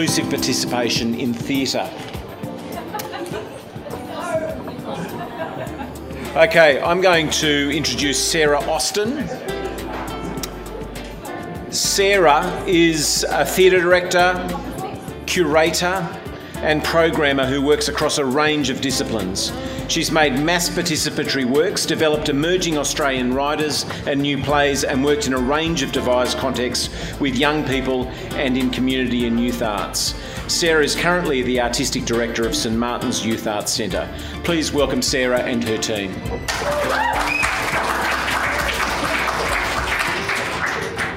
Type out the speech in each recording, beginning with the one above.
inclusive participation in theatre. Okay, I'm going to introduce Sarah Austin. Sarah is a theatre director, curator, and programmer who works across a range of disciplines. She's made mass participatory works, developed emerging Australian writers and new plays, and worked in a range of devised contexts with young people and in community and youth arts. Sarah is currently the Artistic Director of St Martin's Youth Arts Centre. Please welcome Sarah and her team.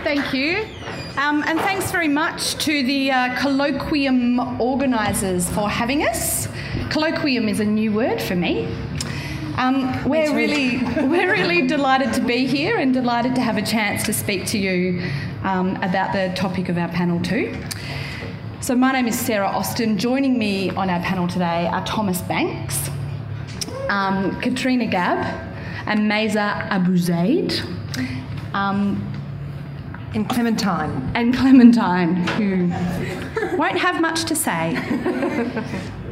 Thank you. Um, and thanks very much to the uh, colloquium organisers for having us. Colloquium is a new word for me. Um, we're really, we're really delighted to be here and delighted to have a chance to speak to you um, about the topic of our panel too. So my name is Sarah Austin. Joining me on our panel today are Thomas Banks, um, Katrina Gabb, and Maysa Abouzeid. Um, and Clementine. And Clementine, who won't have much to say.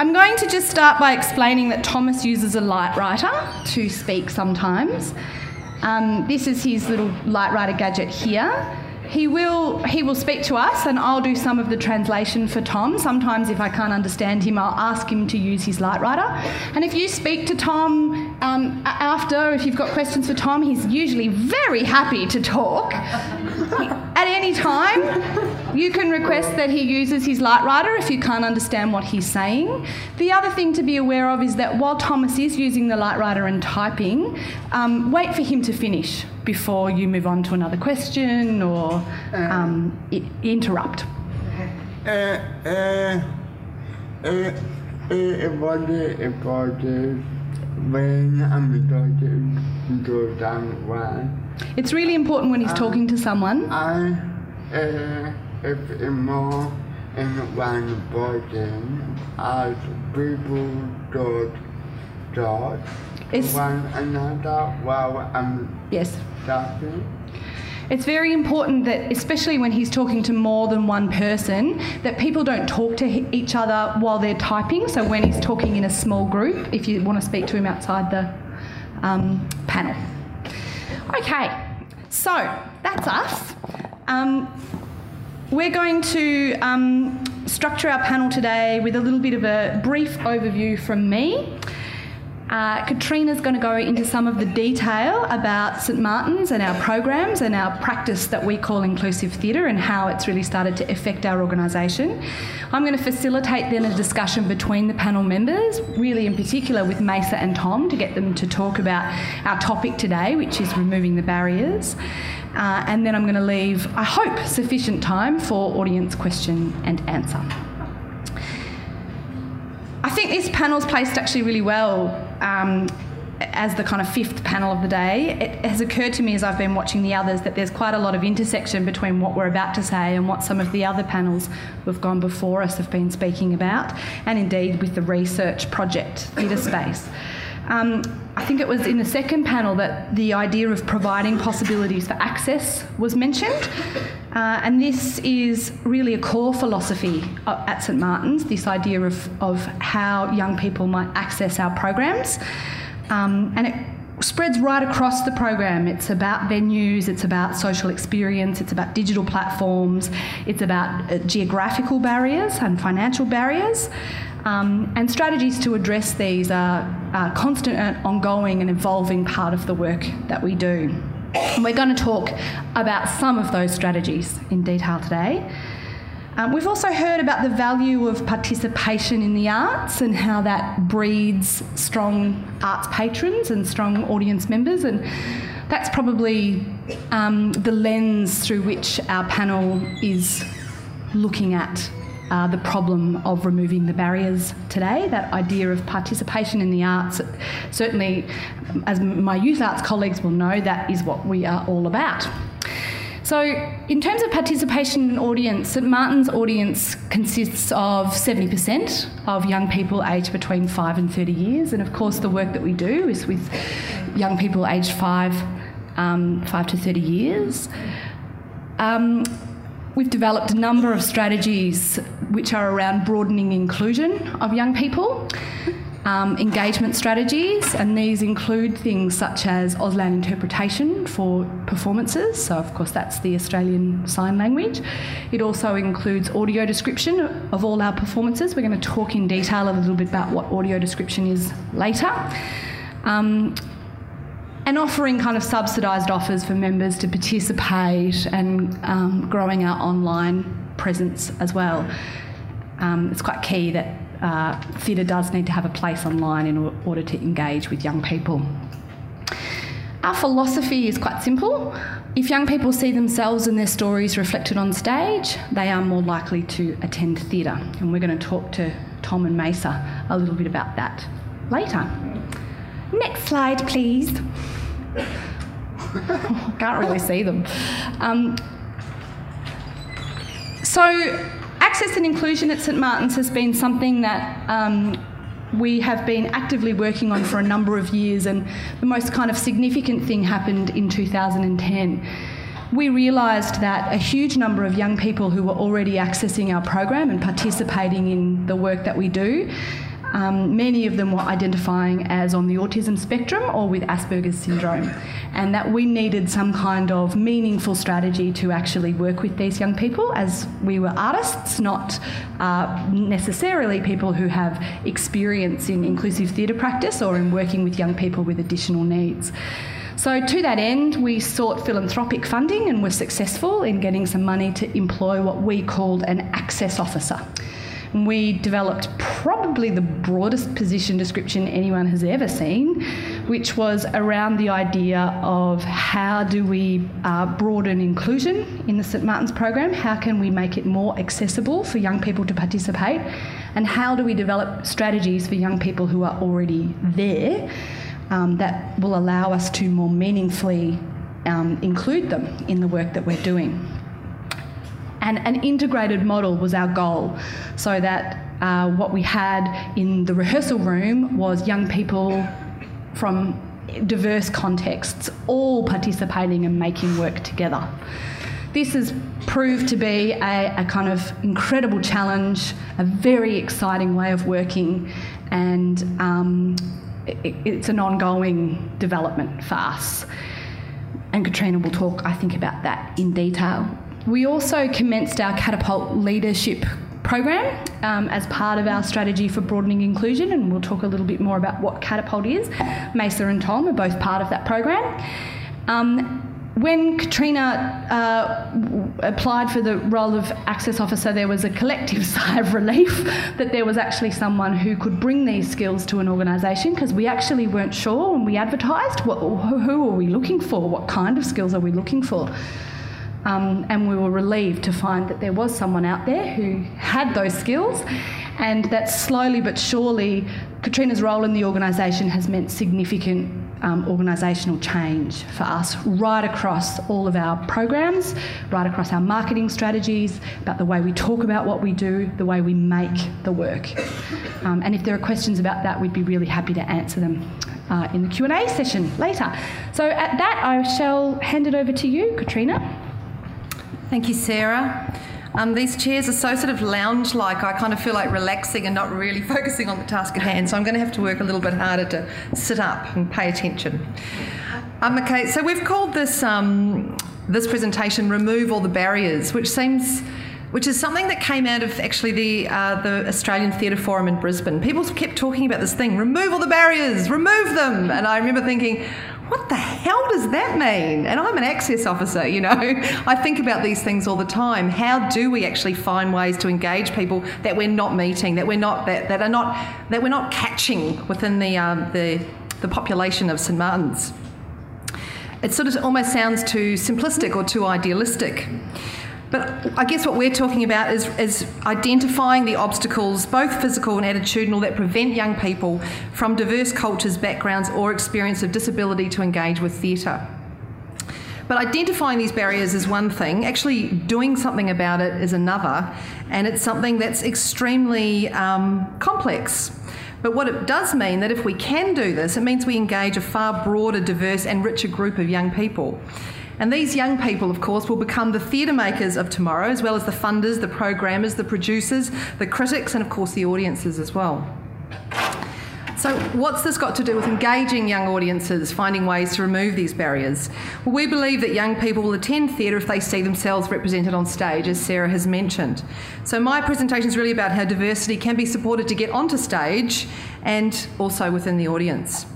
I'm going to just start by explaining that Thomas uses a light writer to speak sometimes. Um, this is his little light writer gadget here. He will he will speak to us, and I'll do some of the translation for Tom. Sometimes, if I can't understand him, I'll ask him to use his light writer. And if you speak to Tom um, after, if you've got questions for Tom, he's usually very happy to talk. At any time, you can request that he uses his light writer if you can't understand what he's saying. The other thing to be aware of is that while Thomas is using the light writer and typing, um, wait for him to finish before you move on to another question or um, I- interrupt. Uh, uh, uh, when I'm to go down one, It's really important when he's talking to someone. I, uh, if more in one button, as people dot dot It's- one another while I'm Yes. talking. It's very important that, especially when he's talking to more than one person, that people don't talk to each other while they're typing. So when he's talking in a small group, if you want to speak to him outside the um, panel. Okay, so that's us. Um, we're going to um, structure our panel today with a little bit of a brief overview from me. Uh, Katrina's going to go into some of the detail about St Martin's and our programs and our practice that we call inclusive theatre and how it's really started to affect our organisation. I'm going to facilitate then a discussion between the panel members, really in particular with Maysa and Tom, to get them to talk about our topic today, which is removing the barriers. Uh, and then I'm going to leave, I hope, sufficient time for audience question and answer. I think this panel's placed actually really well um, as the kind of fifth panel of the day. It has occurred to me as I've been watching the others that there's quite a lot of intersection between what we're about to say and what some of the other panels who've gone before us have been speaking about, and indeed with the research project, Theatre Space. Um, I think it was in the second panel that the idea of providing possibilities for access was mentioned. Uh, and this is really a core philosophy at St Martin's this idea of, of how young people might access our programs. Um, and it spreads right across the program. It's about venues, it's about social experience, it's about digital platforms, it's about uh, geographical barriers and financial barriers. Um, and strategies to address these are a constant ongoing and evolving part of the work that we do. And we're going to talk about some of those strategies in detail today. Um, we've also heard about the value of participation in the arts and how that breeds strong arts patrons and strong audience members, and that's probably um, the lens through which our panel is looking at uh, the problem of removing the barriers today. That idea of participation in the arts, certainly, as my youth arts colleagues will know, that is what we are all about. So, in terms of participation in audience, St Martin's audience consists of 70% of young people aged between 5 and 30 years, and of course, the work that we do is with young people aged 5, um, 5 to 30 years. Um, we've developed a number of strategies which are around broadening inclusion of young people um, engagement strategies, and these include things such as Auslan interpretation for performances. So, of course, that's the Australian Sign Language. It also includes audio description of all our performances. We're going to talk in detail a little bit about what audio description is later. Um, and offering kind of subsidised offers for members to participate and um, growing our online presence as well. Um, it's quite key that uh, theatre does need to have a place online in order to engage with young people. Our philosophy is quite simple. If young people see themselves and their stories reflected on stage, they are more likely to attend theatre. And we're going to talk to Tom and Maysa a little bit about that later. Next slide, please. Can't really see them. Um, so, access and inclusion at St Martin's has been something that um, we have been actively working on for a number of years, and the most kind of significant thing happened in 2010. We realised that a huge number of young people who were already accessing our program and participating in the work that we do um, many of them were identifying as on the autism spectrum or with Asperger's syndrome, and that we needed some kind of meaningful strategy to actually work with these young people as we were artists, not uh, necessarily people who have experience in inclusive theatre practice or in working with young people with additional needs. So, to that end, we sought philanthropic funding and were successful in getting some money to employ what we called an access officer we developed probably the broadest position description anyone has ever seen, which was around the idea of how do we uh, broaden inclusion in the St Martin's program? How can we make it more accessible for young people to participate? And how do we develop strategies for young people who are already there um, that will allow us to more meaningfully um, include them in the work that we're doing? And an integrated model was our goal, so that uh, what we had in the rehearsal room was young people from diverse contexts all participating and making work together. This has proved to be a, a kind of incredible challenge, a very exciting way of working, and um, it, it's an ongoing development for us. And Katrina will talk, I think, about that in detail. We also commenced our Catapult Leadership program um, as part of our strategy for broadening inclusion, and we'll talk a little bit more about what Catapult is. Maysa and Tom are both part of that program. Um, when Katrina uh, applied for the role of access officer, there was a collective sigh of relief that there was actually someone who could bring these skills to an organisation because we actually weren't sure when we advertised what, who are we looking for, what kind of skills are we looking for. Um, and we were relieved to find that there was someone out there who had those skills, and that slowly but surely, Katrina's role in the organisation has meant significant um, organisational change for us right across all of our programs, right across our marketing strategies, about the way we talk about what we do, the way we make the work. Um, and if there are questions about that, we'd be really happy to answer them uh, in the Q&A session later. So at that, I shall hand it over to you, Katrina. Thank you, Sarah. Um, these chairs are so sort of lounge like, I kind of feel like relaxing and not really focusing on the task at hand. So I'm going to have to work a little bit harder to sit up and pay attention. Um, okay, so we've called this, um, this presentation Remove All the Barriers, which seems which is something that came out of actually the uh, the Australian Theatre Forum in Brisbane. People kept talking about this thing: remove all the barriers, remove them. And I remember thinking, what the hell does that mean? And I'm an access officer, you know. I think about these things all the time. How do we actually find ways to engage people that we're not meeting, that we're not that, that are not that we're not catching within the um, the the population of St Martin's? It sort of almost sounds too simplistic or too idealistic. But I guess what we're talking about is, is identifying the obstacles, both physical and attitudinal, that prevent young people from diverse cultures, backgrounds, or experience of disability to engage with theatre. But identifying these barriers is one thing, actually doing something about it is another, and it's something that's extremely um, complex. But what it does mean that if we can do this, it means we engage a far broader, diverse, and richer group of young people. And these young people, of course, will become the theatre makers of tomorrow, as well as the funders, the programmers, the producers, the critics, and of course the audiences as well. So, what's this got to do with engaging young audiences, finding ways to remove these barriers? Well, we believe that young people will attend theatre if they see themselves represented on stage, as Sarah has mentioned. So, my presentation is really about how diversity can be supported to get onto stage and also within the audience.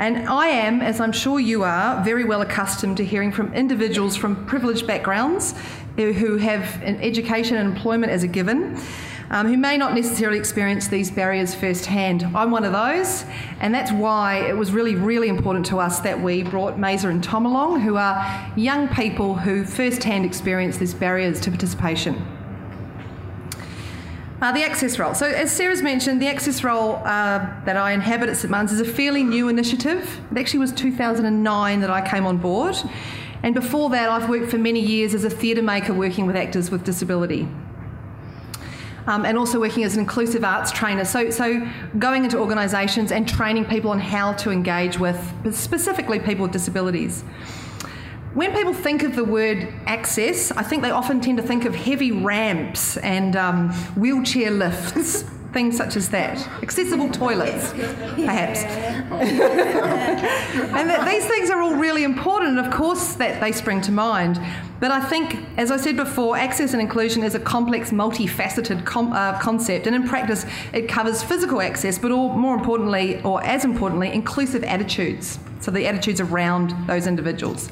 And I am, as I'm sure you are, very well accustomed to hearing from individuals from privileged backgrounds who have an education and employment as a given um, who may not necessarily experience these barriers firsthand. I'm one of those, and that's why it was really, really important to us that we brought Maysa and Tom along, who are young people who firsthand experience these barriers to participation. Uh, the access role. So, as Sarah's mentioned, the access role uh, that I inhabit at St Martin's is a fairly new initiative. It actually was 2009 that I came on board. And before that, I've worked for many years as a theatre maker working with actors with disability um, and also working as an inclusive arts trainer. So, so going into organisations and training people on how to engage with specifically people with disabilities. When people think of the word access, I think they often tend to think of heavy ramps and um, wheelchair lifts. things such as that. Accessible toilets, perhaps. and that these things are all really important, and of course, that they spring to mind. But I think, as I said before, access and inclusion is a complex, multifaceted com- uh, concept, and in practice, it covers physical access, but all, more importantly, or as importantly, inclusive attitudes. So the attitudes around those individuals.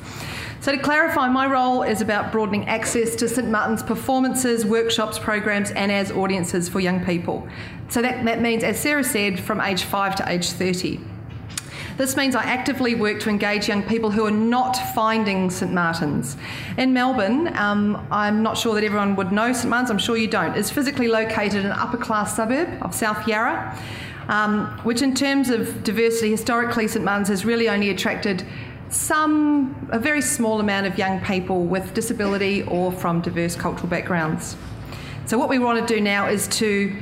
So, to clarify, my role is about broadening access to St Martin's performances, workshops, programs, and as audiences for young people. So, that, that means, as Sarah said, from age 5 to age 30. This means I actively work to engage young people who are not finding St Martin's. In Melbourne, um, I'm not sure that everyone would know St Martin's, I'm sure you don't, is physically located in an upper class suburb of South Yarra, um, which, in terms of diversity, historically St Martin's has really only attracted some, a very small amount of young people with disability or from diverse cultural backgrounds. So what we want to do now is to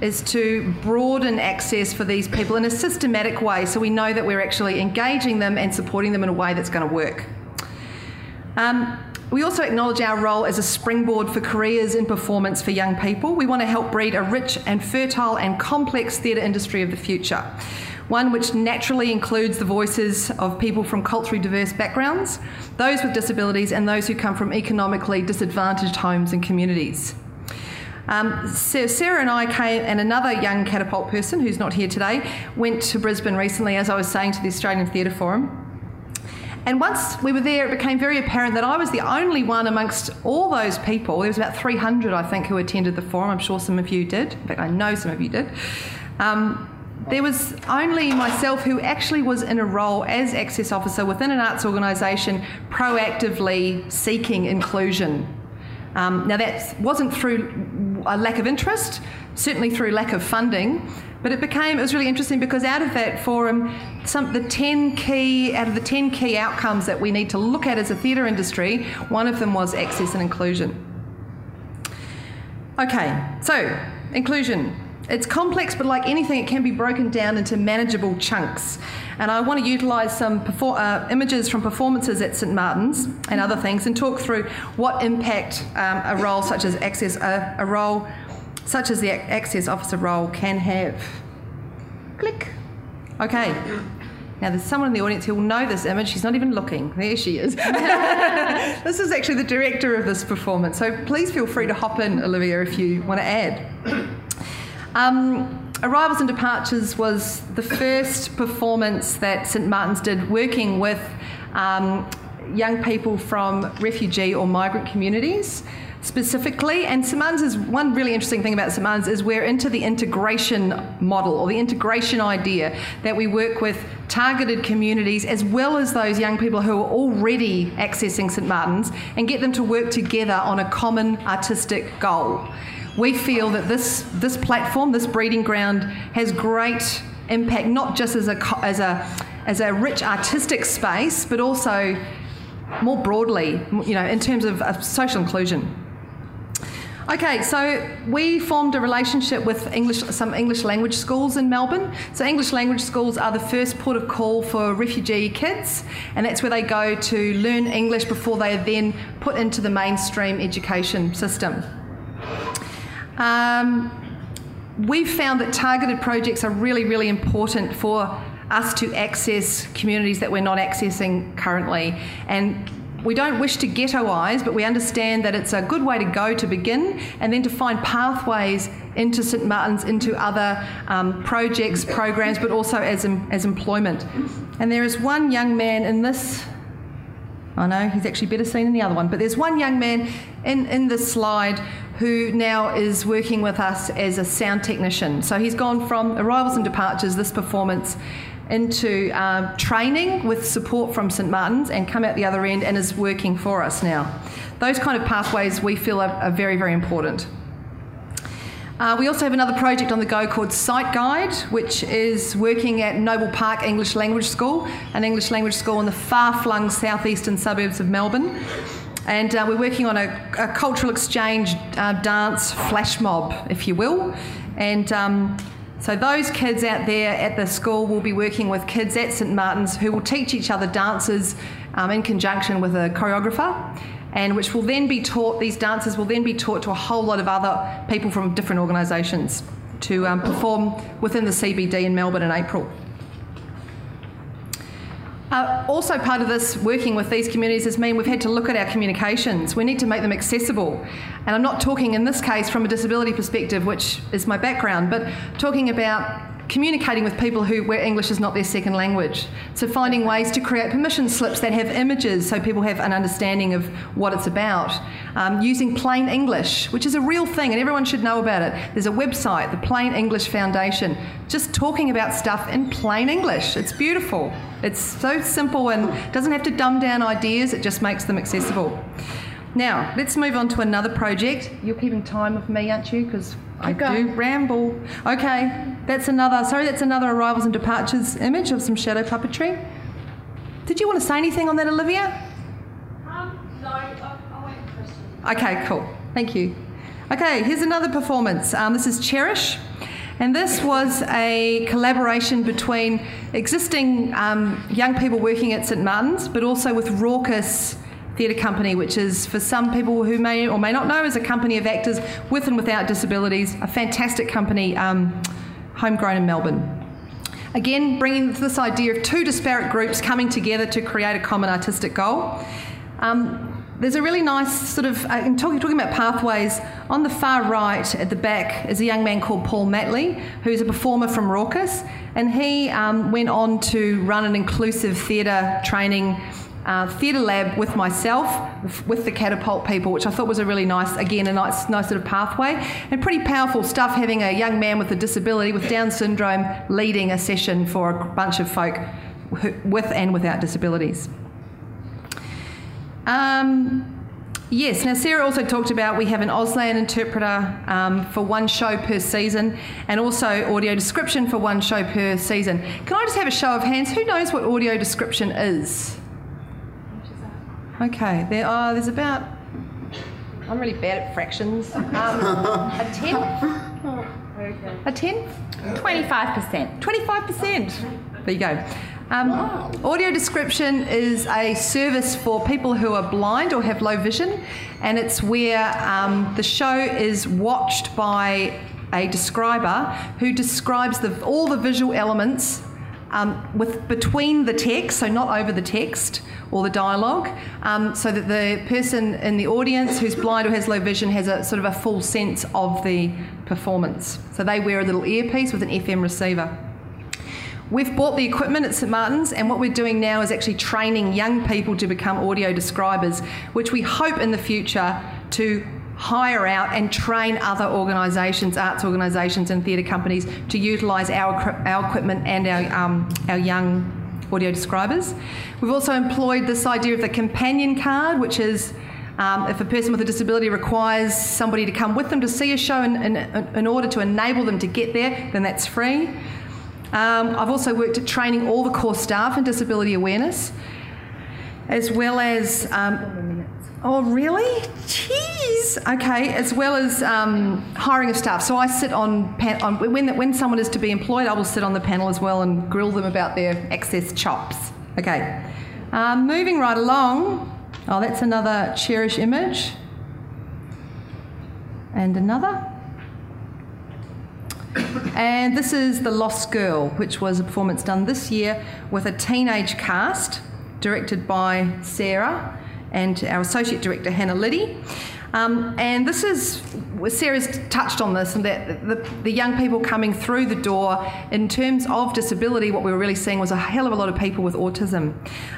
is to broaden access for these people in a systematic way so we know that we're actually engaging them and supporting them in a way that's going to work. Um, we also acknowledge our role as a springboard for careers in performance for young people. We want to help breed a rich and fertile and complex theatre industry of the future one which naturally includes the voices of people from culturally diverse backgrounds, those with disabilities, and those who come from economically disadvantaged homes and communities. Um, Sarah and I came, and another young catapult person who's not here today, went to Brisbane recently, as I was saying to the Australian Theatre Forum. And once we were there, it became very apparent that I was the only one amongst all those people. There was about 300, I think, who attended the forum. I'm sure some of you did. In fact, I know some of you did. Um, there was only myself who actually was in a role as access officer within an arts organisation proactively seeking inclusion. Um, now, that wasn't through a lack of interest, certainly through lack of funding, but it became, it was really interesting because out of that forum, some, the 10 key, out of the 10 key outcomes that we need to look at as a theatre industry, one of them was access and inclusion. Okay, so inclusion. It's complex, but like anything, it can be broken down into manageable chunks. And I want to utilise some perfor- uh, images from performances at St Martin's and other things, and talk through what impact um, a role such as access, a role such as the access officer role can have. Click. Okay. Now, there's someone in the audience who will know this image. She's not even looking. There she is. this is actually the director of this performance. So please feel free to hop in, Olivia, if you want to add. Um, Arrivals and Departures was the first performance that St Martin's did working with um, young people from refugee or migrant communities specifically. And St Martin's is one really interesting thing about St Martin's is we're into the integration model or the integration idea that we work with targeted communities as well as those young people who are already accessing St Martin's and get them to work together on a common artistic goal we feel that this, this platform, this breeding ground, has great impact, not just as a, as a, as a rich artistic space, but also more broadly, you know, in terms of, of social inclusion. Okay, so we formed a relationship with English, some English language schools in Melbourne. So English language schools are the first port of call for refugee kids, and that's where they go to learn English before they are then put into the mainstream education system. Um, we've found that targeted projects are really, really important for us to access communities that we're not accessing currently. And we don't wish to ghettoise, but we understand that it's a good way to go to begin and then to find pathways into St Martin's, into other um, projects, programs, but also as, as employment. And there is one young man in this. I know he's actually better seen in the other one, but there's one young man in, in this slide who now is working with us as a sound technician. So he's gone from arrivals and departures, this performance, into um, training with support from St Martin's and come out the other end and is working for us now. Those kind of pathways we feel are, are very, very important. Uh, we also have another project on the go called Sight Guide, which is working at Noble Park English Language School, an English language school in the far flung southeastern suburbs of Melbourne. And uh, we're working on a, a cultural exchange uh, dance flash mob, if you will. And um, so those kids out there at the school will be working with kids at St Martin's who will teach each other dances um, in conjunction with a choreographer and which will then be taught, these dances will then be taught to a whole lot of other people from different organisations to um, perform within the CBD in Melbourne in April. Uh, also, part of this working with these communities has meant we've had to look at our communications. We need to make them accessible. And I'm not talking in this case from a disability perspective, which is my background, but talking about communicating with people who where English is not their second language. So finding ways to create permission slips that have images so people have an understanding of what it's about. Um, using plain English, which is a real thing and everyone should know about it. There's a website, the Plain English Foundation, just talking about stuff in plain English. It's beautiful. It's so simple and doesn't have to dumb down ideas, it just makes them accessible. Now, let's move on to another project. You're keeping time with me, aren't you? Because I do ramble. Okay, that's another, sorry, that's another arrivals and departures image of some shadow puppetry. Did you want to say anything on that, Olivia? Um, no, I'll, I'll wait for questions. Okay, cool. Thank you. Okay, here's another performance. Um, this is Cherish. And this was a collaboration between existing um, young people working at St Martin's, but also with Rawcus Theatre Company, which is for some people who may or may not know, is a company of actors with and without disabilities, a fantastic company, um, homegrown in Melbourne. Again, bringing this idea of two disparate groups coming together to create a common artistic goal. Um, there's a really nice sort of, uh, talking, talking about pathways, on the far right at the back is a young man called Paul Matley, who's a performer from Rawcus, and he um, went on to run an inclusive theatre training uh, theatre lab with myself, with the catapult people, which I thought was a really nice, again, a nice, nice sort of pathway, and pretty powerful stuff. Having a young man with a disability with Down syndrome leading a session for a bunch of folk with and without disabilities. Um, Yes, now Sarah also talked about we have an Auslan interpreter um, for one show per season and also audio description for one show per season. Can I just have a show of hands? Who knows what audio description is? Okay, there are, there's about, I'm really bad at fractions. Um, a 10? A 10? 25%. 25%. There you go. Um, Audio description is a service for people who are blind or have low vision, and it's where um, the show is watched by a describer who describes the, all the visual elements um, with between the text, so not over the text or the dialogue, um, so that the person in the audience who's blind or has low vision has a sort of a full sense of the performance. So they wear a little earpiece with an FM receiver. We've bought the equipment at St Martin's, and what we're doing now is actually training young people to become audio describers, which we hope in the future to hire out and train other organisations, arts organisations, and theatre companies to utilise our, our equipment and our, um, our young audio describers. We've also employed this idea of the companion card, which is um, if a person with a disability requires somebody to come with them to see a show in, in, in order to enable them to get there, then that's free. Um, I've also worked at training all the core staff in disability awareness, as well as. Um, Oh, really? Jeez. Okay, as well as um, hiring of staff. So I sit on, pan- on when when someone is to be employed, I will sit on the panel as well and grill them about their excess chops. Okay. Um, moving right along. Oh, that's another cherish image. And another. And this is The Lost Girl, which was a performance done this year with a teenage cast, directed by Sarah and our Associate Director, Hannah Liddy. Um, and this is, Sarah's touched on this, and that the, the young people coming through the door, in terms of disability, what we were really seeing was a hell of a lot of people with autism.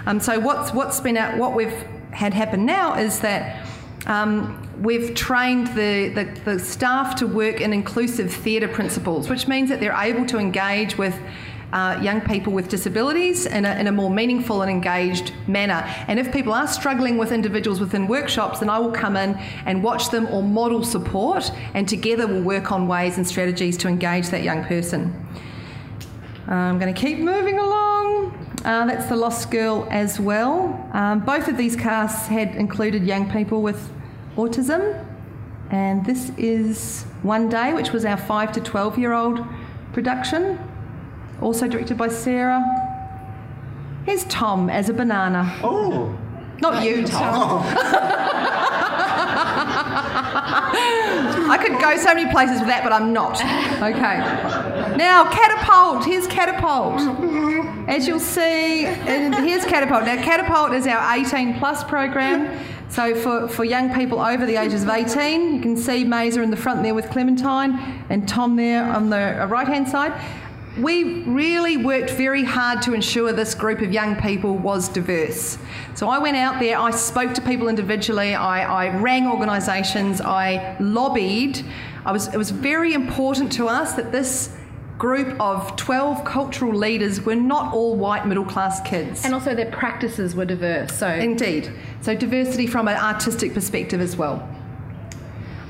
Um, so, what's, what's been what we've had happen now is that um, we've trained the, the, the, staff to work in inclusive theatre principles, which means that they're able to engage with uh, young people with disabilities in a, in a more meaningful and engaged manner. And if people are struggling with individuals within workshops, then I will come in and watch them or model support, and together we'll work on ways and strategies to engage that young person. I'm going to keep moving along. Uh, that's the Lost Girl as well. Um, both of these casts had included young people with autism, and this is One Day, which was our 5 to 12 year old production, also directed by Sarah. Here's Tom as a banana. Oh. Not you, Tom. I could go so many places with that, but I'm not. Okay. Now, Catapult. Here's Catapult. As you'll see, here's Catapult. Now, Catapult is our 18 plus program. So for, for young people over the ages of 18, you can see Maysa in the front there with Clementine and Tom there on the uh, right hand side. We really worked very hard to ensure this group of young people was diverse. So I went out there, I spoke to people individually, I, I rang organisations, I lobbied. I was, it was very important to us that this group of 12 cultural leaders were not all white middle class kids. And also their practices were diverse. So Indeed. So diversity from an artistic perspective as well.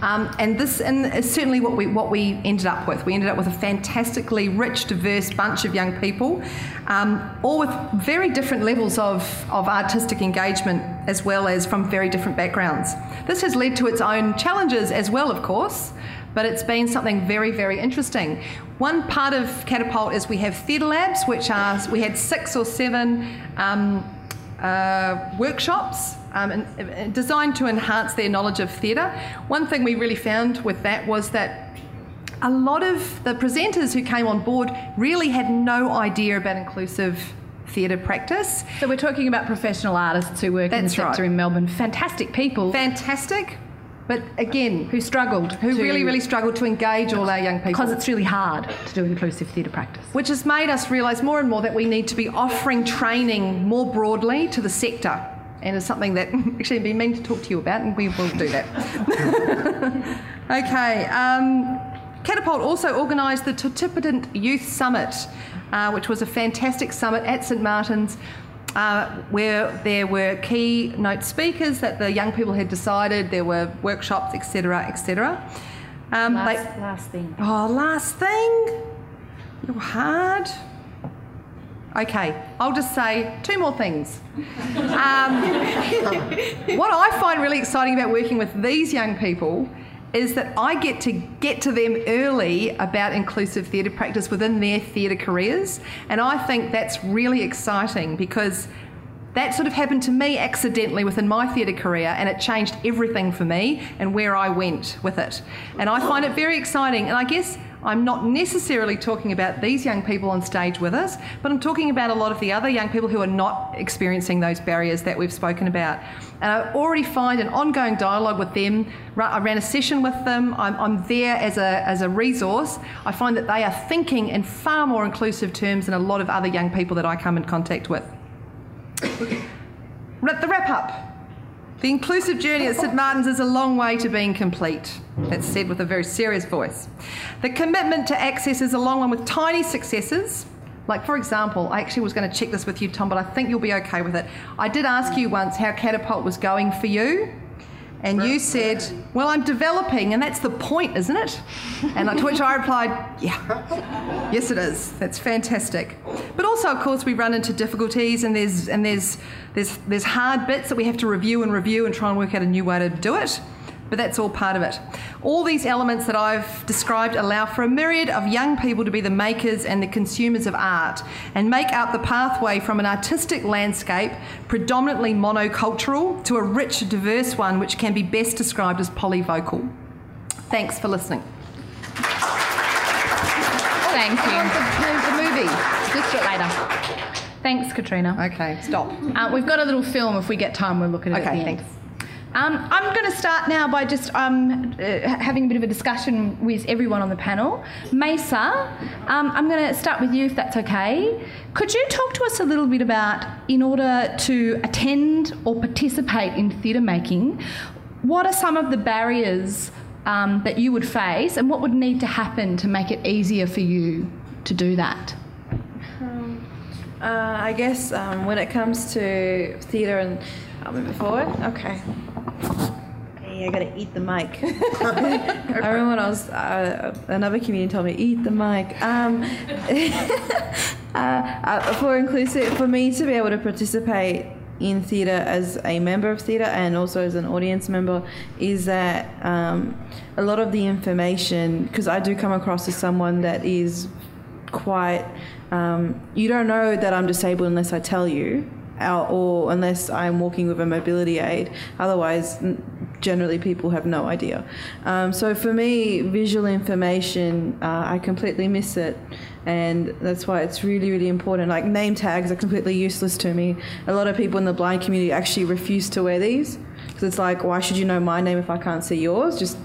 Um, and this and is certainly what we what we ended up with. We ended up with a fantastically rich, diverse bunch of young people, um, all with very different levels of, of artistic engagement as well as from very different backgrounds. This has led to its own challenges as well, of course, but it's been something very, very interesting. One part of Catapult is we have theatre labs, which are we had six or seven um, uh, workshops um, and, and designed to enhance their knowledge of theatre. One thing we really found with that was that a lot of the presenters who came on board really had no idea about inclusive theatre practice. So we're talking about professional artists who work in the sector right. in Melbourne. Fantastic people Fantastic, but again, who struggled. who to- really, really struggled to engage all our young people. because it's really hard to do inclusive theatre practice. which has made us realise more and more that we need to be offering training more broadly to the sector. And it's something that actually I've been meaning to talk to you about, and we will do that. okay. Um, Catapult also organised the Tutipitant Youth Summit, uh, which was a fantastic summit at St Martin's. Uh, where there were keynote speakers that the young people had decided, there were workshops, etc., etc. Um, they- Last, last thing. Oh, last thing. You're hard. Okay, I'll just say two more things. Um, what I find really exciting about working with these young people is that I get to get to them early about inclusive theatre practice within their theatre careers. And I think that's really exciting because that sort of happened to me accidentally within my theatre career, and it changed everything for me and where I went with it. And I find it very exciting. And I guess I'm not necessarily talking about these young people on stage with us, but I'm talking about a lot of the other young people who are not experiencing those barriers that we've spoken about. And I already find an ongoing dialogue with them. I ran a session with them. I'm, I'm there as a, as a resource. I find that they are thinking in far more inclusive terms than a lot of other young people that I come in contact with. The wrap up. The inclusive journey at St Martin's is a long way to being complete. That's said with a very serious voice. The commitment to access is a long one with tiny successes. Like, for example, I actually was going to check this with you, Tom, but I think you'll be okay with it. I did ask you once how Catapult was going for you, And you said, Well, I'm developing, and that's the point, isn't it? And to which I replied, Yeah, yes, it is. That's fantastic. But also, of course, we run into difficulties, and there's and there's there's there's hard bits that we have to review and review and try and work out a new way to do it but that's all part of it. All these elements that I've described allow for a myriad of young people to be the makers and the consumers of art and make out the pathway from an artistic landscape, predominantly monocultural, to a rich, diverse one which can be best described as polyvocal. Thanks for listening. Thank you. The movie. Let's do it later. Thanks, Katrina. Okay, stop. Uh, we've got a little film. If we get time, we'll look at it. at Okay, the end. Um, I'm going to start now by just um, uh, having a bit of a discussion with everyone on the panel. Maysa, um, I'm going to start with you if that's okay. Could you talk to us a little bit about, in order to attend or participate in theatre making, what are some of the barriers um, that you would face and what would need to happen to make it easier for you to do that? Uh, I guess um, when it comes to theatre and I'll move it forward. Okay. Hey, I gotta eat the mic. I remember when I was uh, another comedian told me eat the mic. Um, uh, uh, for inclusive, for me to be able to participate in theatre as a member of theatre and also as an audience member is that um, a lot of the information because I do come across as someone that is quite um, you don't know that I'm disabled unless I tell you or, unless I'm walking with a mobility aid. Otherwise generally people have no idea. Um, so for me visual information uh, I completely miss it. And that's why it's really really important. Like name tags are completely useless to me. A lot of people in the blind community actually refuse to wear these because it's like why should you know my name if I can't see yours? Just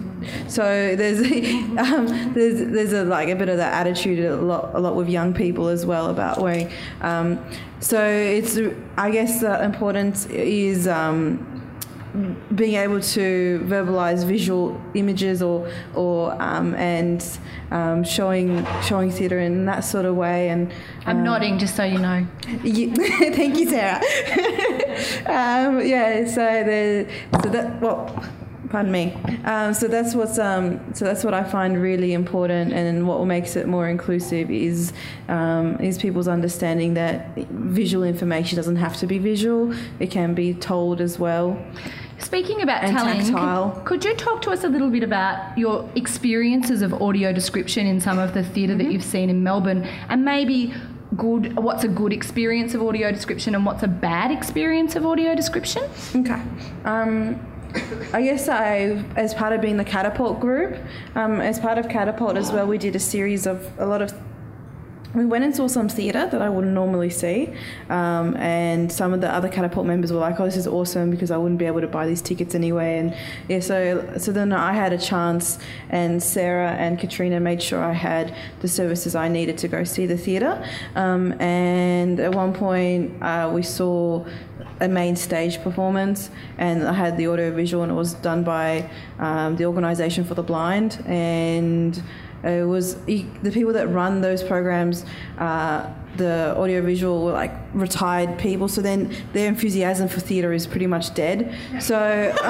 so there's um, there's there's a like a bit of that attitude a lot a lot with young people as well about wearing um, so it's I guess the importance is um, being able to verbalize visual images or or um, and um, showing showing theatre in that sort of way and I'm um, nodding just so you know. Ye- Thank you, Sarah. um, yeah, so the so that well, pardon me. Um, so that's what's um, so that's what I find really important, and what makes it more inclusive is um, is people's understanding that visual information doesn't have to be visual; it can be told as well. Speaking about And telling, tactile. could, could you talk to us a little bit about your experiences of audio description in some of the theatre Mm-hmm. that you've seen in Melbourne, and maybe good what's a good experience of audio description and what's a bad experience of audio description? Okay. Um, I guess I, as part of being the Catapult group, um, as part of Catapult as well, we did a series of a lot of. We went and saw some theatre that I wouldn't normally see, um, and some of the other Catapult members were like, "Oh, this is awesome!" Because I wouldn't be able to buy these tickets anyway. And yeah, so so then I had a chance, and Sarah and Katrina made sure I had the services I needed to go see the theatre. Um, and at one point, uh, we saw a main stage performance, and I had the audio visual, and it was done by um, the Organisation for the Blind, and it was the people that run those programs. Uh, the audiovisual were like retired people, so then their enthusiasm for theatre is pretty much dead. So,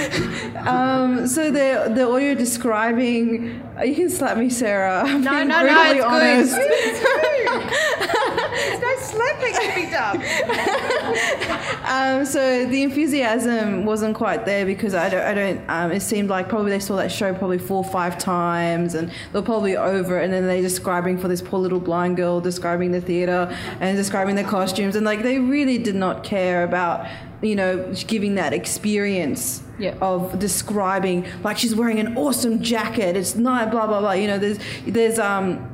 um, so the the audio describing. You can slap me, Sarah. I'm No, being no, no, it's honest. good. There's no slapping to be done. Um, so the enthusiasm wasn't quite there because I don't. I don't um, it seemed like probably they saw that show probably four or five times, and they're probably over. And then they're describing for this poor little blind girl, describing the theater and describing the costumes, and like they really did not care about you know giving that experience Yeah. of describing like she's wearing an awesome jacket. It's not blah blah blah. You know, there's there's um.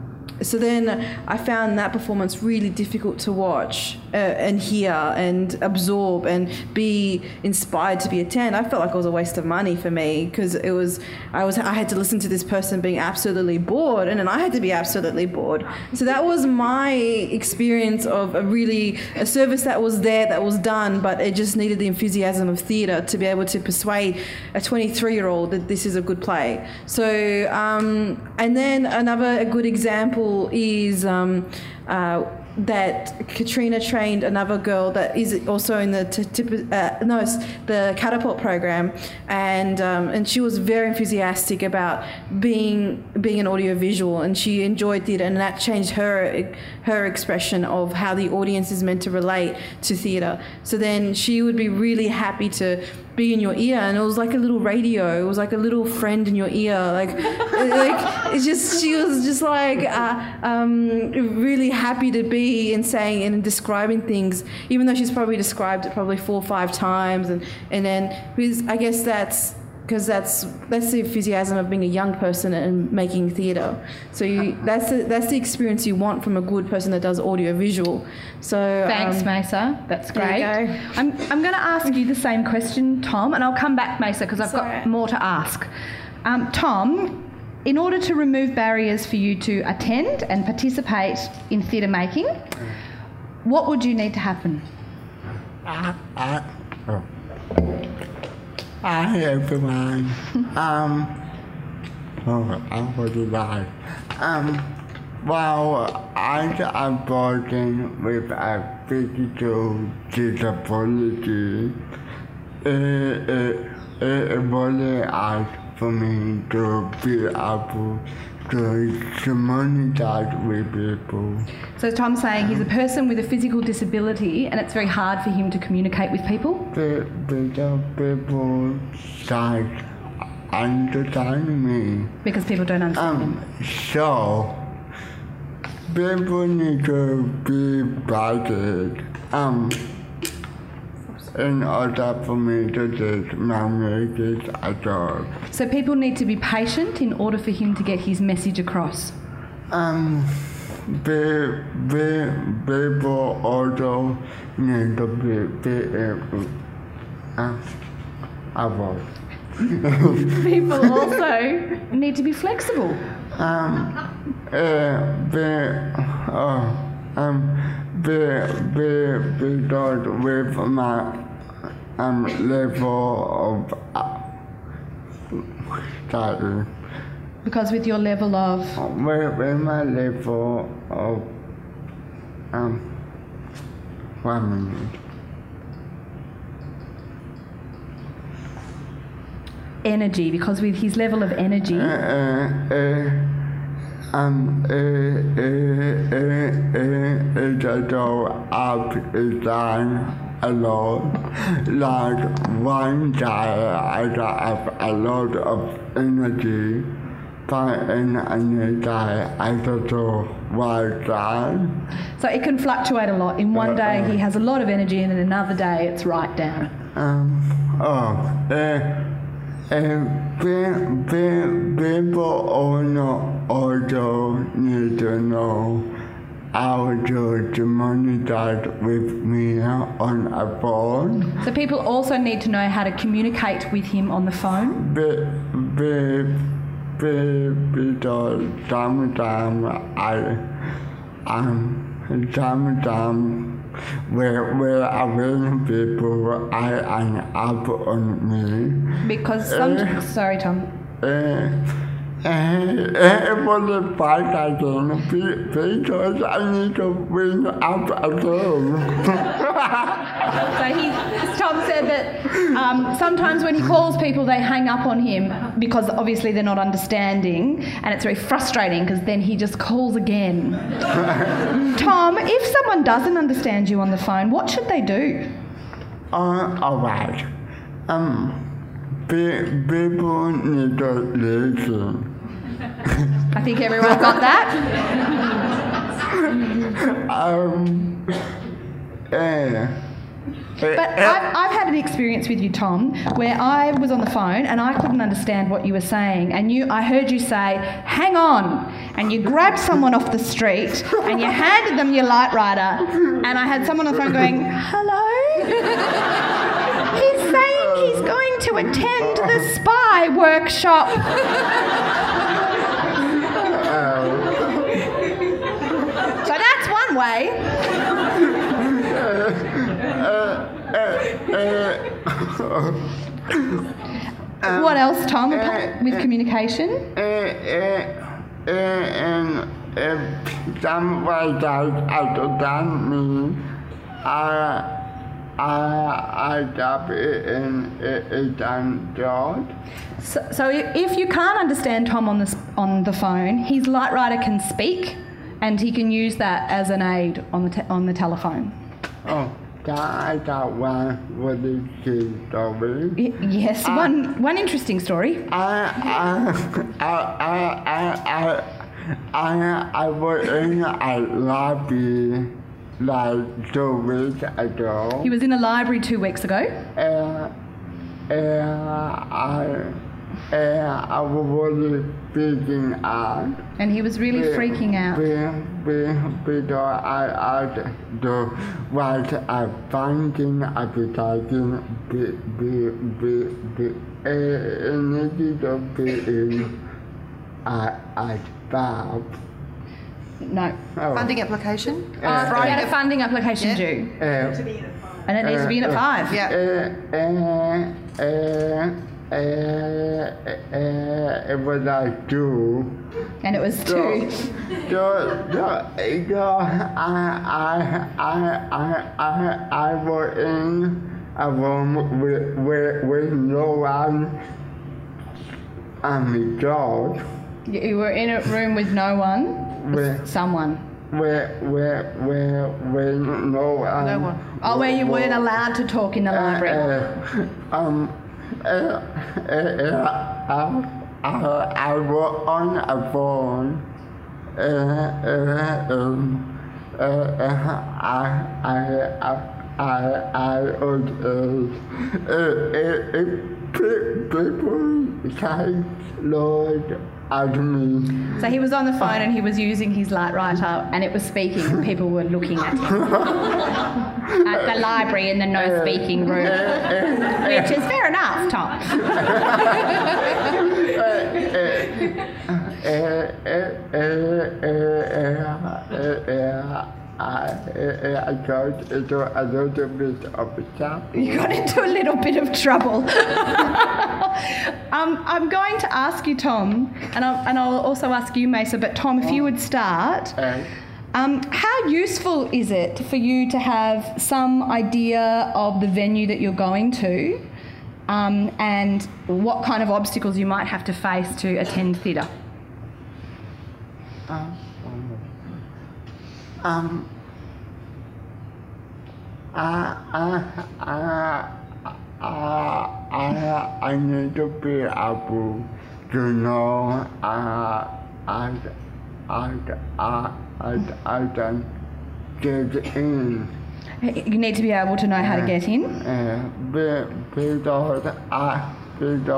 So then I found that performance really difficult to watch uh, and hear and absorb and be inspired to be attend. I felt like it was a waste of money for me because it was I was I had to listen to this person being absolutely bored and then I had to be absolutely bored. So that was my experience of a really a service that was there that was done, but it just needed the enthusiasm of theatre to be able to persuade a 23 year old that this is a good play. So um, and then another a good example is um, uh, that Katrina trained another girl that is also in the t- tip- uh, no the catapult program, and um, and she was very enthusiastic about being being an audiovisual, and she enjoyed theatre, and that changed her her expression of how the audience is meant to relate to theatre. So then she would be really happy to be in your ear and it was like a little radio it was like a little friend in your ear like like it's just she was just like uh, um, really happy to be and saying and describing things even though she's probably described it probably four or five times and and then because I guess that's because that's that's the enthusiasm of being a young person and making theatre. So you, that's the, that's the experience you want from a good person that does audio visual. So Thanks, um, Maysa. That's there great. you go. I'm, I'm going to ask you the same question, Tom, and I'll come back, Maysa, because I've got more to ask. Um, Tom, in order to remove barriers for you to attend and participate in theatre making, what would you need to happen? I, I, oh. Hi everyone. um, oh, I'm really bad. Um, well, I am working with a physical disability. It, it, it really for me to be able to communicate with people. So Tom's saying he's a person with a physical disability, and it's very hard for him to communicate with people. The, the people start understanding me. Because people don't understand him. Um, so, people need to be guided. Um, in order for me to manage it at all. So people need to be patient in order for him to get his message across. Um, be, be, people also need to be, be able, uh, able. People also need to be flexible. Um, uh, be, oh, um, be, be, be with my, um, level of, uh, study. Because with your level of With, with my level of, um, one minute. energy, because with his level of energy, Uh, uh, um, uh, uh, uh, uh, it's a go up and down a lot. Like one day I have a lot of energy, but in another day I just go right down. so it can fluctuate a lot. In one day he has a lot of energy, and in another day it's right down. Um, oh, uh, uh, pe- pe- people also, also need to know how to communicate with me on a phone. So people also need to know how to communicate with him on the phone. Be, be, be, because sometimes I, um, sometimes where, where I will people, I am up on me. Because some, sorry, Tom. Uh, it was a fight again be- because I need to bring up again. So he, Tom said that um, sometimes when he calls people, they hang up on him because obviously they're not understanding, and it's very frustrating because then he just calls again. Tom, if someone doesn't understand you on the phone, what should they do? uh, alright. Um, people need to listen. I think everyone got that. Um, uh, But I've, I've had an experience with you, Tom, where I was on the phone and I couldn't understand what you were saying, and you, I heard you say, "Hang on," and you grabbed someone off the street and you handed them your Lightwriter, and I had someone on the phone going, "Hello." He's saying he's going to attend the spy workshop. So that's one way. what else, Tom, with communication? I I I drop it it is George. So, so if you can't understand Tom on the, on the phone, his Lightwriter can speak and he can use that as an aid on the, te- on the telephone. Oh, I got one really cute story. Y- yes, one, one interesting story. I I I I I I I was in a lobby like two weeks ago. He was in a library two weeks ago. and, and I and I was really freaking out. And he was really freaking out. Be- be- Because I, I do was a finding advertising be, be, be, be, uh, needed to be in a, a job. No. Oh, Funding application? Uh, he had a funding application Yeah. due. uh, And it needs to be in at five. Yeah. uh, uh, uh, uh, uh, it was like two. And it was two. so, so, so I, I, I, I, I, I was in a room with, with, with no one and me dog. You you were in a room with no one, With, someone. with, with, with, with no one. No one. Oh, where you weren't allowed to talk in the library. Uh, um, I, I, I was on a phone. Uh, uh, um, uh, uh, I, I, I, I, I was, uh, uh, uh, uh, pe- people say, Lord, me. So he was on the phone and he was using his Lightwriter and it was speaking and people were looking at him. at the library in the no speaking room. Which is fair enough, Tom. I, I got into a little bit of a trouble. You got into a little bit of trouble. um, I'm going to ask you, Tom, and I'll, and I'll also ask you, Maysa, but Tom, if you would start. Um, how useful is it for you to have some idea of the venue that you're going to um, and what kind of obstacles you might have to face to attend theatre? um, I, I, I, I, I, I need to be able to know uh, I, I, I, I, I can get in. You need to be able to know how to get in. Uh, be, because I, because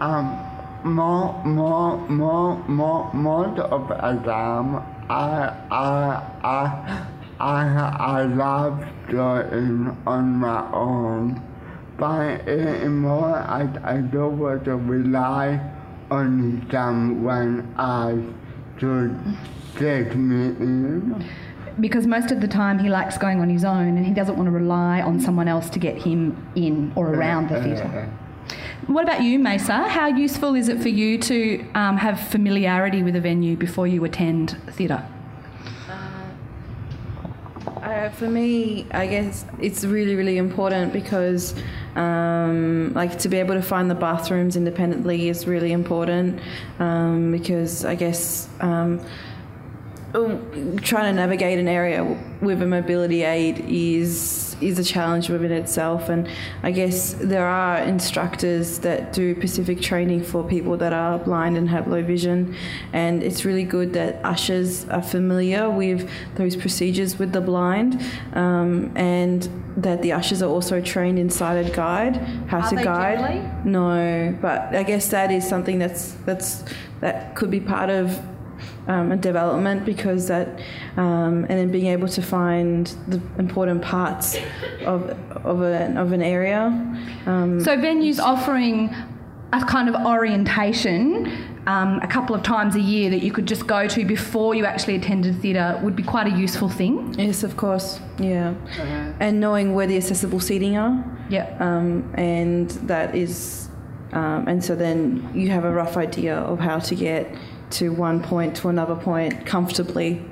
um, more, more, more, more, most of the time, I, I, I, I, I love doing on my own. But anymore, I, I don't want to rely on someone else to take me in. Because most of the time he likes going on his own and he doesn't want to rely on someone else to get him in or around the theatre. Uh, uh, uh. What about you, Maysa? How useful is it for you to um, have familiarity with a venue before you attend theatre? Uh, for me, I guess it's really, really important because, um, like, to be able to find the bathrooms independently is really important. Um, because I guess um, oh, trying to navigate an area with a mobility aid is is a challenge within itself. And I guess there are instructors that do specific training for people that are blind and have low vision, and it's really good that ushers are familiar with those procedures with the blind, um, and that the ushers are also trained in sighted guide, how Are to guide. generally? No, but I guess that is something that's that's that could be part of um, a development because that um, and then being able to find the important parts of of, a, of an area. Um, So venues offering a kind of orientation um, a couple of times a year that you could just go to before you actually attended theatre would be quite a useful thing. yes, of course, yeah, and knowing where the accessible seating are. Yeah. um, and that is, um, and so then you have a rough idea of how to get to one point to another point comfortably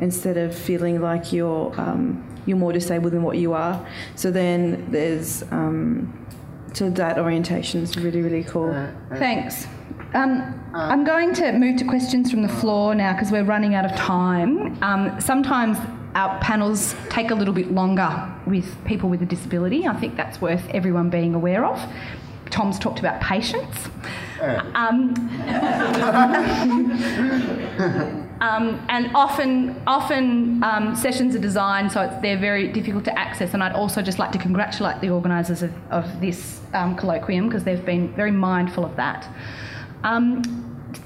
instead of feeling like you're um, you're more disabled than what you are. So then there's um, so that orientation is really really cool. Thanks. Um, I'm going to move to questions from the floor now because we're running out of time. Um, sometimes our panels take a little bit longer with people with a disability. I think that's worth everyone being aware of. Tom's talked about patience. Um, um, and often, often um, sessions are designed so it's, they're very difficult to access. And I'd also just like to congratulate the organisers of, of this um, colloquium because they've been very mindful of that. Um,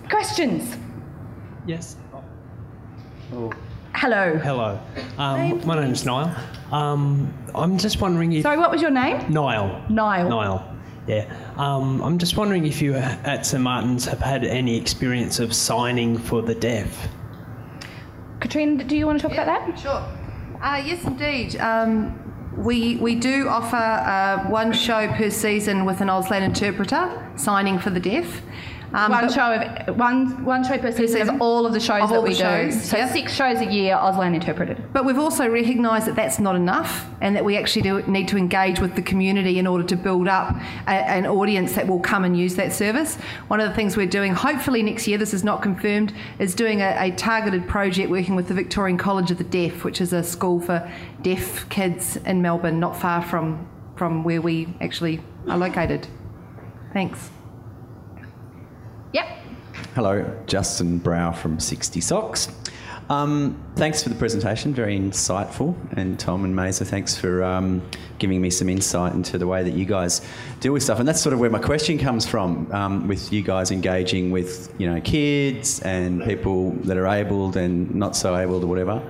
questions? Yes. Hello. Hello. Um, my name's Niall. Um, I'm just wondering if Sorry, what was your name? Niall. Niall. Niall. Yeah. Um, I'm just wondering if you at St Martin's have had any experience of signing for the deaf. Katrine, do you want to talk about that? Sure. Uh, yes, indeed. Um, we, we do offer uh, one show per season with an Auslan interpreter signing for the deaf. Um, one show of one one show per season, season? of all of the shows Of that we shows, do. So yep. six shows a year, Auslan interpreted. But we've also recognised that that's not enough and that we actually do need to engage with the community in order to build up a, an audience that will come and use that service. One of the things we're doing, hopefully next year, this is not confirmed, is doing a, a targeted project working with the Victorian College of the Deaf, which is a school for deaf kids in Melbourne, not far from, from where we actually are located. Thanks. Yep. Hello, Justin Brow from 60 Socks. Um, thanks for the presentation, very insightful. And Tom and Maysa, thanks for um, giving me some insight into the way that you guys deal with stuff. And that's sort of where my question comes from, um, with you guys engaging with you know kids and people that are abled and not so abled or whatever.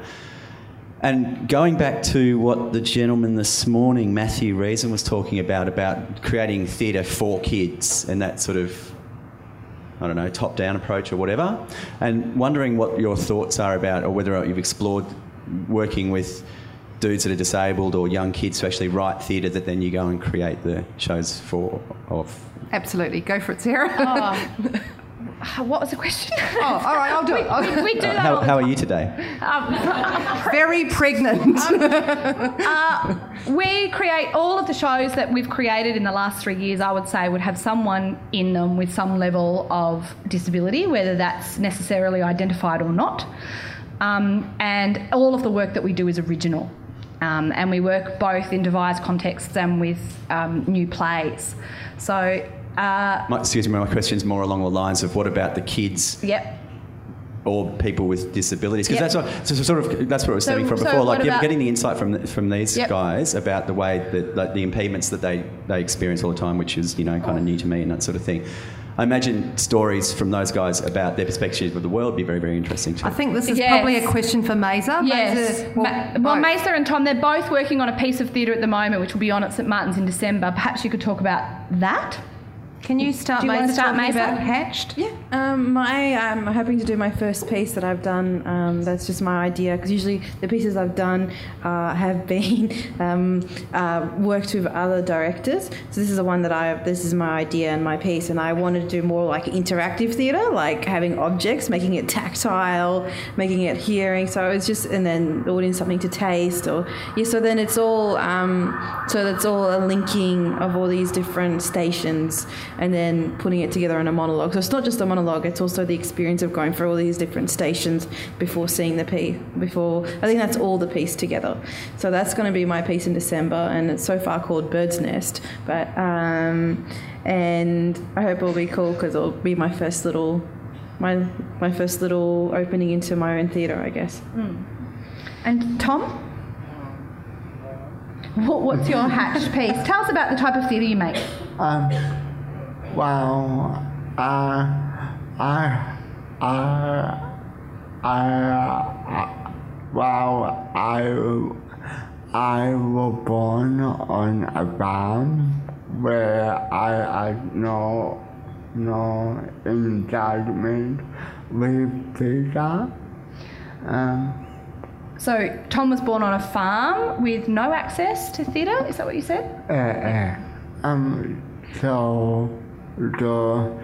And going back to what the gentleman this morning, Matthew Reason, was talking about, about creating theatre for kids and that sort of I don't know, top down approach or whatever, and wondering what your thoughts are about, or whether you've explored working with dudes that are disabled or young kids to actually write theatre that then you go and create the shows for of. Absolutely. Go for it, Sarah. Uh, What was the question? oh, all right, I'll do it. we, we do that. How, all the how are you today? Very pregnant. Uh, we create all of the shows that we've created in the last three years, I would say, would have someone in them with some level of disability, whether that's necessarily identified or not. Um, and all of the work that we do is original. Um, and we work both in devised contexts and with um, new plays. So, uh, My, excuse me, my question's more along the lines of what about the kids yep. Or people with disabilities? Because Yeah. that's what so sort of that's what I was So- stemming from so before. what Like about- getting the insight from the, from these Yep. guys about the way that like, the impediments that they they experience all the time, which is you know kind of new to me and that sort of thing. I imagine stories from those guys about their perspective of the world would be very very interesting too. I think this is Yes. probably a question for Maysa. Yes. Maysa- Ma- well, both. Maysa and Tom, they're both working on a piece of theatre at the moment, which will be on at St Martin's in December. Perhaps you could talk about that. Can you start, Do you wanna start, talking about Hatched? Yeah, um, my I'm hoping to do my first piece that I've done. Um, that's just my idea because usually the pieces I've done uh, have been um, uh, worked with other directors. So this is the one that I this is my idea and my piece, and I wanted to do more like interactive theatre, like having objects, making it tactile, making it hearing. So it's just and then the audience something to taste or yeah. So then it's all um, so that's all a linking of all these different stations and then putting it together in a monologue. So it's not just a monologue; it's also the experience of going through all these different stations before seeing the piece. Before I think that's all the piece together. So that's going to be my piece in December, and it's so far called Bird's Nest. But um, and I hope it'll be cool because it'll be my first little. My, my first little opening into my own theatre, I guess. And Tom? What, what's your hatch piece? Tell us about the type of theatre you make. Um, well, uh, I, I, I, well, I, I was born on a farm where I had no, no engagement with pizza. Um, So, Tom was born on a farm with no access to theatre, is that what you said? uh, uh, um, so the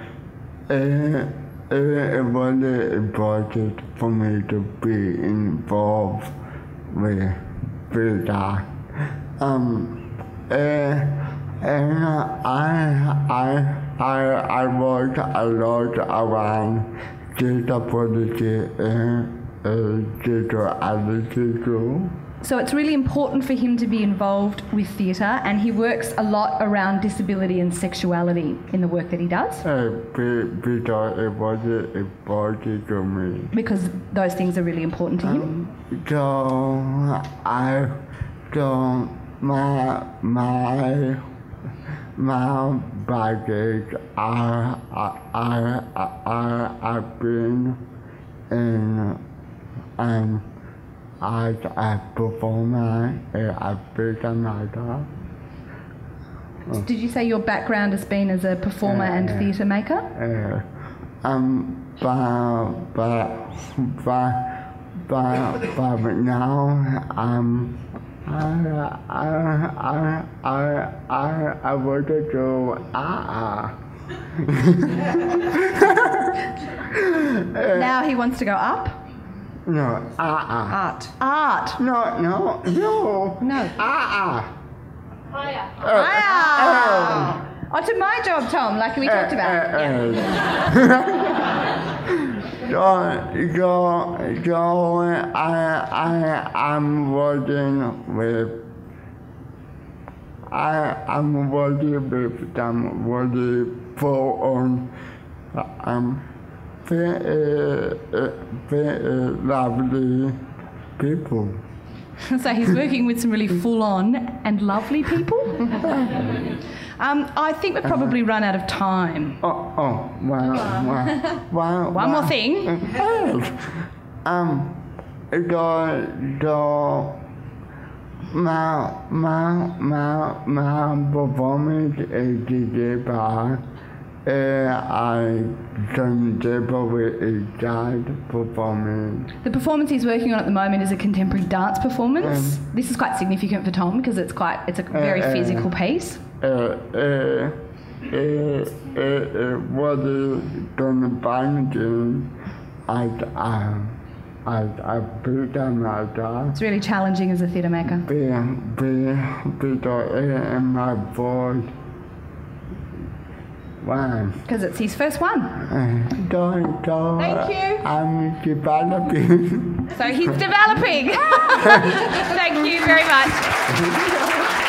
uh, it, it was important for me to be involved with theater. Um, uh, and I, I, I, I worked a lot around theater policy and uh, theater attitude. So it's really important for him to be involved with theatre, and he works a lot around disability and sexuality in the work that he does because it was important to me. because those things are really important to him. So I, so my my my baggage. I I I I I've been in um as a performer at Beta Matter. Did you say your background has been as a performer and theatre maker? Uh, um, but but but but but now um. I I I I I I want to do ah Now he wants to go up. No ah Art. Art. no no no No. ah Higher. Ah. Onto my job, Tom, like we talked about. Uh, so, so, so I, I, I'm working with, I, I'm working with some really full on, um, very, uh, very lovely people. so he's working with some really full on and lovely people. Um, I think we've probably run out of time. Oh, oh, wow, wow, wow. One more thing. um, the, the, my, my, my, my performance is the I contemporary is that performance. The performance he's working on at the moment is a contemporary dance performance. this is quite significant for Tom because it's quite it's a very uh, physical piece. Uh, uh, uh, uh, uh, what is gonna as, um, as a bigger matter. It's really challenging as a theatre maker. be, be, be in my voice. Wow. Because it's his first one. Uh, don't, don't. Thank you. I'm developing. So he's developing. Thank you very much.